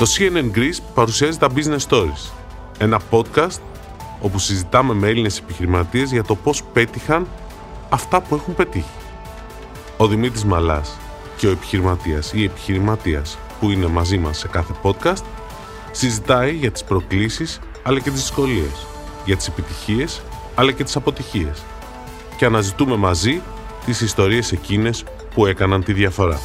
Το CNN Greece παρουσιάζει τα Business Stories, ένα podcast όπου συζητάμε με Έλληνες επιχειρηματίες για το πώς πέτυχαν αυτά που έχουν πετύχει. Ο Δημήτρης Μαλάς και ο επιχειρηματίας ή επιχειρηματίας που είναι μαζί μας σε κάθε podcast συζητάει για τις προκλήσεις αλλά και τις δυσκολίες, για τις επιτυχίες αλλά και τις αποτυχίες και αναζητούμε μαζί τις ιστορίες εκείνες που έκαναν τη διαφορά.